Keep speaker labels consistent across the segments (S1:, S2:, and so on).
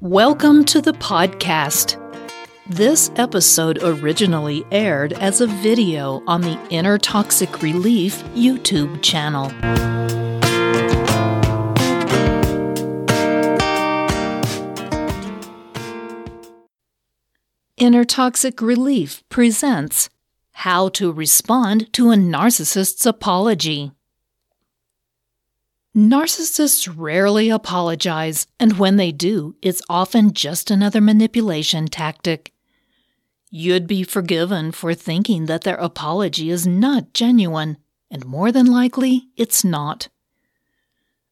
S1: Welcome to the podcast. This episode originally aired as a video on the Inner Toxic Relief YouTube channel. Inner Toxic Relief presents How to Respond to a Narcissist's Apology. Narcissists rarely apologize, and when they do, it's often just another manipulation tactic. You'd be forgiven for thinking that their apology is not genuine, and more than likely, it's not.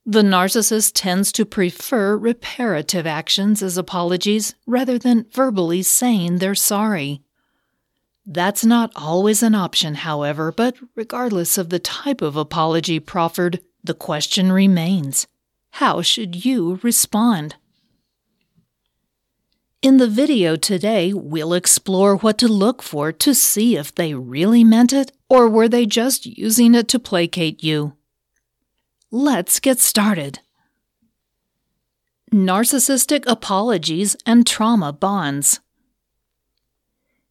S1: The narcissist tends to prefer reparative actions as apologies rather than verbally saying they're sorry. That's not always an option, however, but regardless of the type of apology proffered, the question remains how should you respond? In the video today, we'll explore what to look for to see if they really meant it or were they just using it to placate you. Let's get started. Narcissistic apologies and trauma bonds.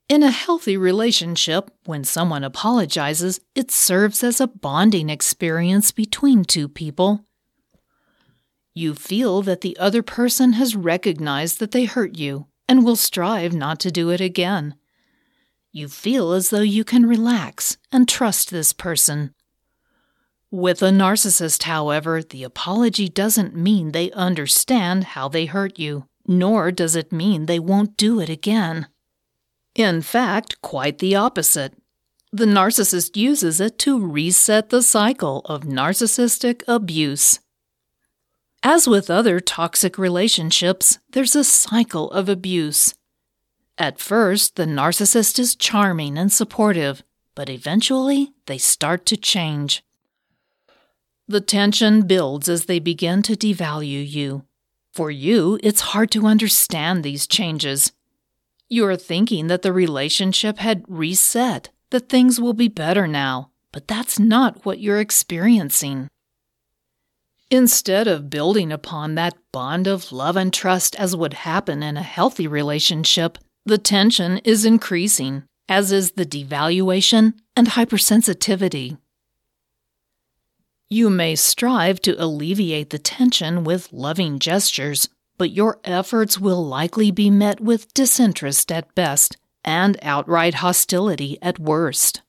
S1: In a healthy relationship, when someone apologizes, it serves as a bonding experience between two people. You feel that the other person has recognized that they hurt you and will strive not to do it again. You feel as though you can relax and trust this person. With a narcissist, however, the apology doesn't mean they understand how they hurt you, nor does it mean they won't do it again. In fact, quite the opposite. The narcissist uses it to reset the cycle of narcissistic abuse. As with other toxic relationships, there's a cycle of abuse. At first, the narcissist is charming and supportive, but eventually they start to change. The tension builds as they begin to devalue you. For you, it's hard to understand these changes you're thinking that the relationship had reset, that things will be better now, but that's not what you're experiencing. Instead of building upon that bond of love and trust as would happen in a healthy relationship, the tension is increasing, as is the devaluation and hypersensitivity. You may strive to alleviate the tension with loving gestures, but your efforts will likely be met with disinterest at best and outright hostility at worst.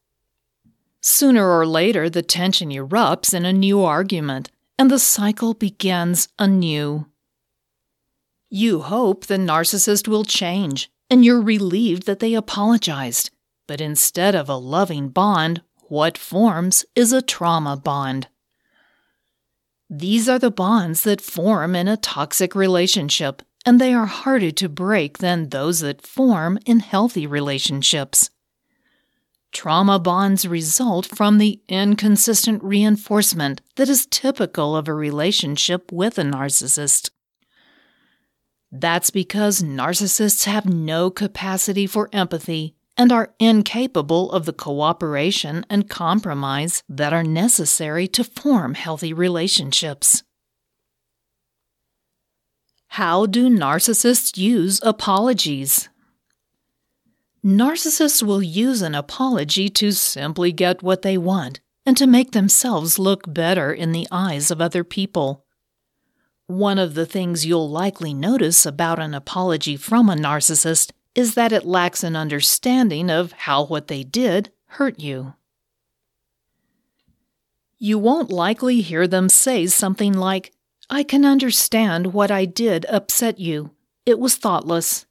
S1: Sooner or later, the tension erupts in a new argument, and the cycle begins anew. You hope the narcissist will change, and you're relieved that they apologized. But instead of a loving bond, what forms is a trauma bond. These are the bonds that form in a toxic relationship, and they are harder to break than those that form in healthy relationships. Trauma bonds result from the inconsistent reinforcement that is typical of a relationship with a narcissist. That's because narcissists have no capacity for empathy and are incapable of the cooperation and compromise that are necessary to form healthy relationships. How do narcissists use apologies? Narcissists will use an apology to simply get what they want and to make themselves look better in the eyes of other people. One of the things you'll likely notice about an apology from a narcissist is that it lacks an understanding of how what they did hurt you. You won't likely hear them say something like, I can understand what I did upset you. It was thoughtless.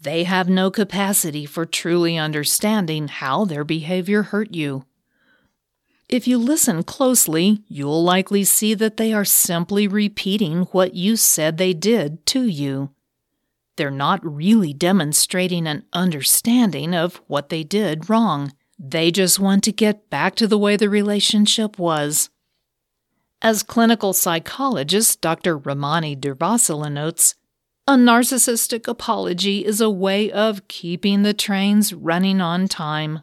S1: They have no capacity for truly understanding how their behavior hurt you. If you listen closely, you'll likely see that they are simply repeating what you said they did to you. They're not really demonstrating an understanding of what they did wrong. They just want to get back to the way the relationship was. As clinical psychologist Dr. Ramani Durvasula notes, a narcissistic apology is a way of keeping the trains running on time.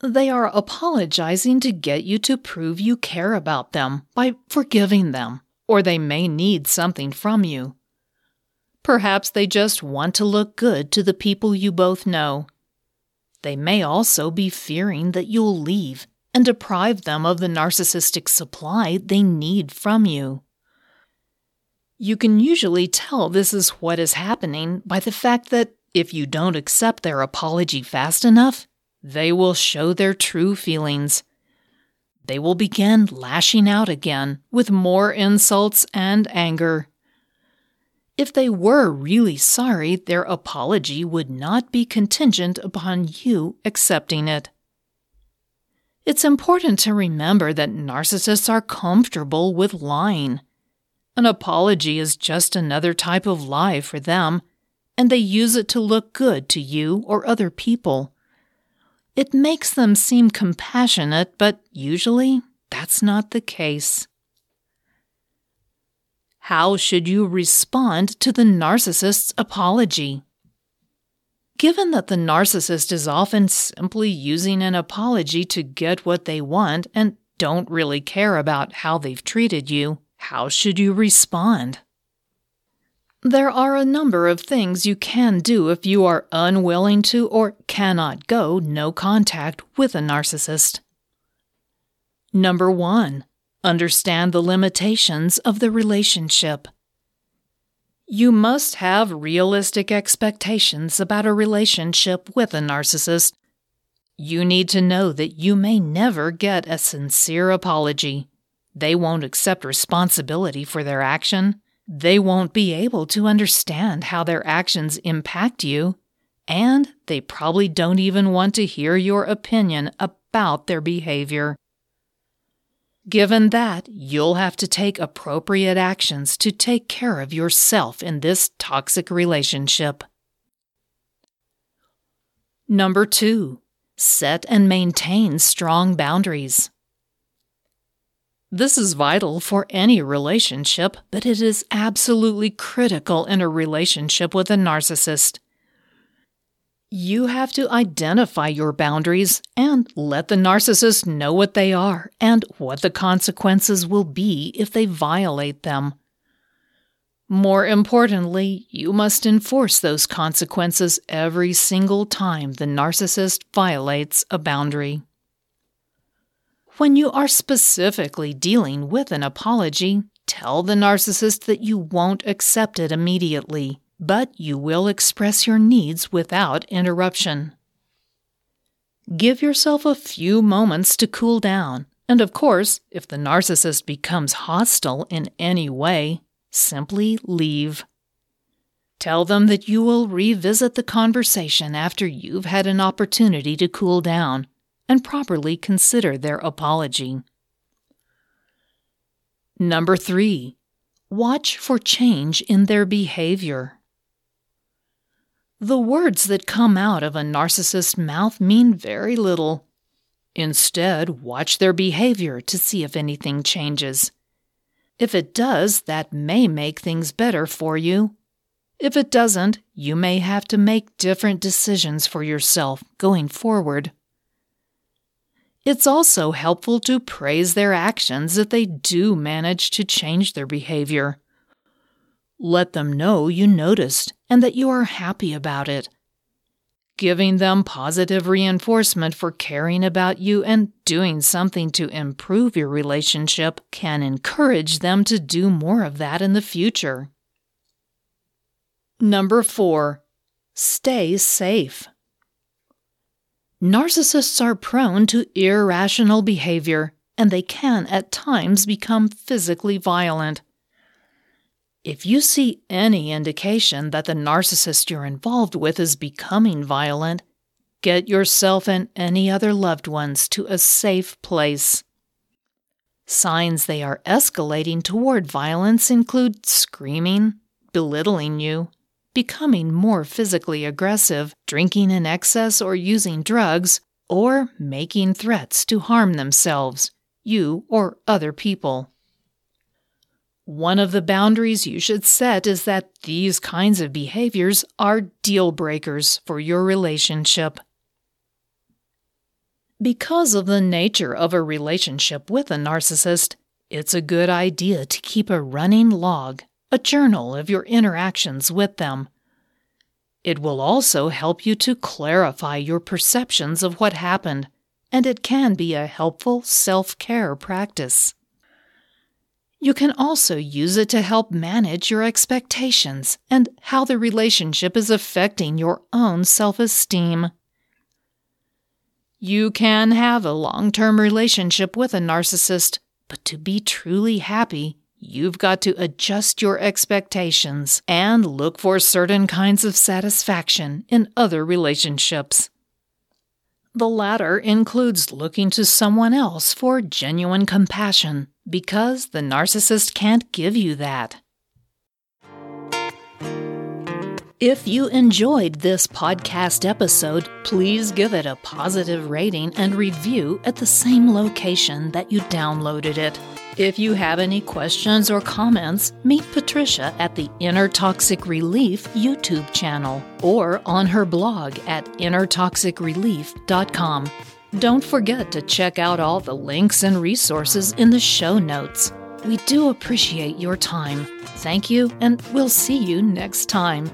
S1: They are apologizing to get you to prove you care about them by forgiving them, or they may need something from you. Perhaps they just want to look good to the people you both know. They may also be fearing that you'll leave and deprive them of the narcissistic supply they need from you. You can usually tell this is what is happening by the fact that if you don't accept their apology fast enough, they will show their true feelings. They will begin lashing out again with more insults and anger. If they were really sorry, their apology would not be contingent upon you accepting it. It's important to remember that narcissists are comfortable with lying. An apology is just another type of lie for them, and they use it to look good to you or other people. It makes them seem compassionate, but usually that's not the case. How should you respond to the narcissist's apology? Given that the narcissist is often simply using an apology to get what they want and don't really care about how they've treated you, how should you respond? There are a number of things you can do if you are unwilling to or cannot go no contact with a narcissist. Number one, Understand the limitations of the relationship. You must have realistic expectations about a relationship with a narcissist. You need to know that you may never get a sincere apology. They won't accept responsibility for their action. They won't be able to understand how their actions impact you. And they probably don't even want to hear your opinion about their behavior. Given that, you'll have to take appropriate actions to take care of yourself in this toxic relationship. Number two, set and maintain strong boundaries. This is vital for any relationship, but it is absolutely critical in a relationship with a narcissist. You have to identify your boundaries and let the narcissist know what they are and what the consequences will be if they violate them. More importantly, you must enforce those consequences every single time the narcissist violates a boundary. When you are specifically dealing with an apology, tell the narcissist that you won't accept it immediately but you will express your needs without interruption. Give yourself a few moments to cool down, and of course, if the narcissist becomes hostile in any way, simply leave. Tell them that you will revisit the conversation after you've had an opportunity to cool down and properly consider their apology. Number three, watch for change in their behavior. The words that come out of a narcissist's mouth mean very little. Instead, watch their behavior to see if anything changes. If it does, that may make things better for you. If it doesn't, you may have to make different decisions for yourself going forward. It's also helpful to praise their actions if they do manage to change their behavior. Let them know you noticed and that you are happy about it. Giving them positive reinforcement for caring about you and doing something to improve your relationship can encourage them to do more of that in the future. Number four, stay safe. Narcissists are prone to irrational behavior, and they can at times become physically violent. If you see any indication that the narcissist you're involved with is becoming violent, get yourself and any other loved ones to a safe place. Signs they are escalating toward violence include screaming, belittling you, becoming more physically aggressive, drinking in excess or using drugs, or making threats to harm themselves, you, or other people. One of the boundaries you should set is that these kinds of behaviors are deal breakers for your relationship. Because of the nature of a relationship with a narcissist, it's a good idea to keep a running log, a journal of your interactions with them. It will also help you to clarify your perceptions of what happened, and it can be a helpful self care practice. You can also use it to help manage your expectations and how the relationship is affecting your own self esteem. You can have a long term relationship with a narcissist, but to be truly happy, you've got to adjust your expectations and look for certain kinds of satisfaction in other relationships. The latter includes looking to someone else for genuine compassion because the narcissist can't give you that. If you enjoyed this podcast episode, please give it a positive rating and review at the same location that you downloaded it. If you have any questions or comments, meet Patricia at the Inner Toxic Relief YouTube channel or on her blog at innertoxicrelief.com. Don't forget to check out all the links and resources in the show notes. We do appreciate your time. Thank you, and we'll see you next time.